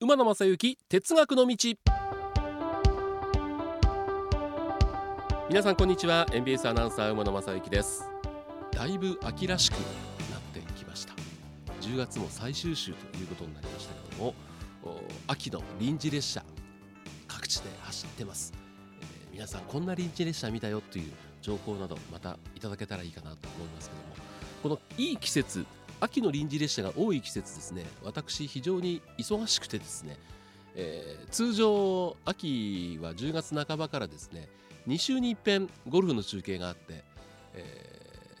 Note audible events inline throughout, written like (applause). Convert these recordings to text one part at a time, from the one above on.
馬野正幸哲学の道。皆さんこんにちは。NBS アナウンサー馬野正幸です。だいぶ秋らしくなってきました。10月も最終週ということになりましたけども秋の臨時列車各地で走ってます、えー、皆さんこんな臨時列車見たよという情報などまたいただけたらいいかなと思いますけどもこのいい季節秋の臨時列車が多い季節ですね。私非常に忙しくてですね、えー、通常秋は10月半ばからですね2週に一遍ゴルフの中継があって、え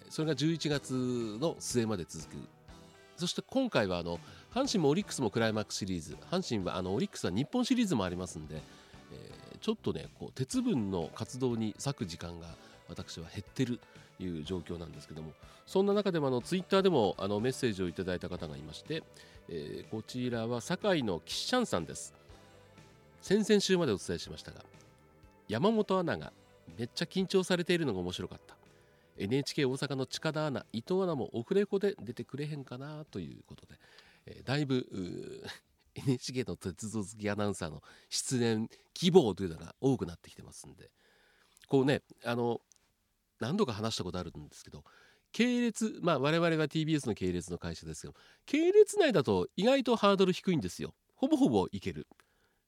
ー、それが11月の末まで続く。そして今回はあの阪神もオリックスもクライマックスシリーズ。阪神はあのオリックスは日本シリーズもありますんで、えー、ちょっとねこう鉄分の活動に割く時間が私は減ってるという状況なんですけどもそんな中でもあのツイッターでもあのメッセージをいただいた方がいまして、えー、こちらは堺のキッシャンさんです。先々週までお伝えしましたが山本アナがめっちゃ緊張されているのが面白かった。NHK 大阪の近田アナ伊藤アナもオフレコで出てくれへんかなということで、えー、だいぶ NHK (laughs) の鉄道好きアナウンサーの出演希望というのが多くなってきてますんでこうねあの何度か話したことあるんですけど系列まあ我々は TBS の系列の会社ですけど系列内だと意外とハードル低いんですよ。ほぼほぼいける。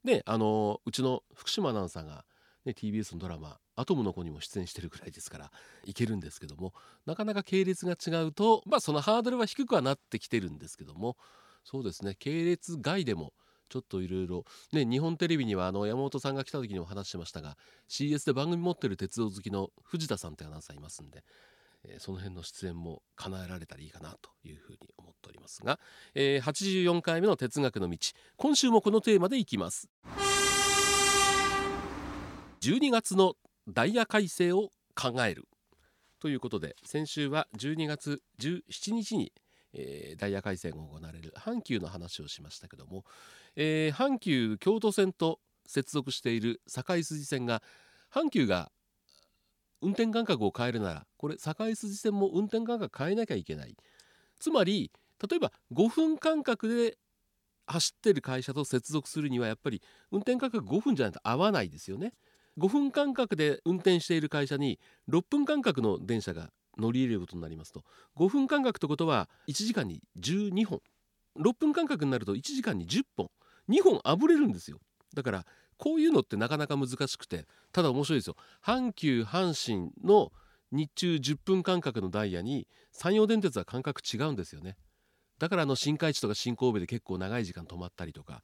であのうちの福島アナウンサーが、ね、TBS のドラマ「アトムの子」にも出演してるくらいですからいけるんですけどもなかなか系列が違うとまあそのハードルは低くはなってきてるんですけどもそうですね系列外でもちょっといろいろね日本テレビにはあの山本さんが来た時にも話してましたが CS で番組持ってる鉄道好きの藤田さんってアナウンサーいますんで、えー、その辺の出演も叶えられたらいいかなというふうに思っておりますが、えー、84回目の哲学の道今週もこのテーマでいきます。12月のダイヤ改正を考える。ということで先週は12月17日にえー、ダイヤ改正が行われる阪急の話をしましたけども、えー、阪急京都線と接続している堺筋線が阪急が運転間隔を変えるならこれ堺筋線も運転間隔変えなきゃいけない。つまり例えば5分間隔で走ってる会社と接続するにはやっぱり運転間隔5分じゃないと合わないですよね。5分間隔で運転している会社に6分間隔の電車が乗り入れることになりますと。5分間隔ってことは1時間に12本。6分間隔になると1時間に10本。2本あぶれるんですよ。だからこういうのってなかなか難しくてただ面白いですよ。阪急阪神の日中10分間隔のダイヤに山陽電鉄は間隔違うんですよね。だからあの新海地とか新神戸で結構長い時間止まったりとか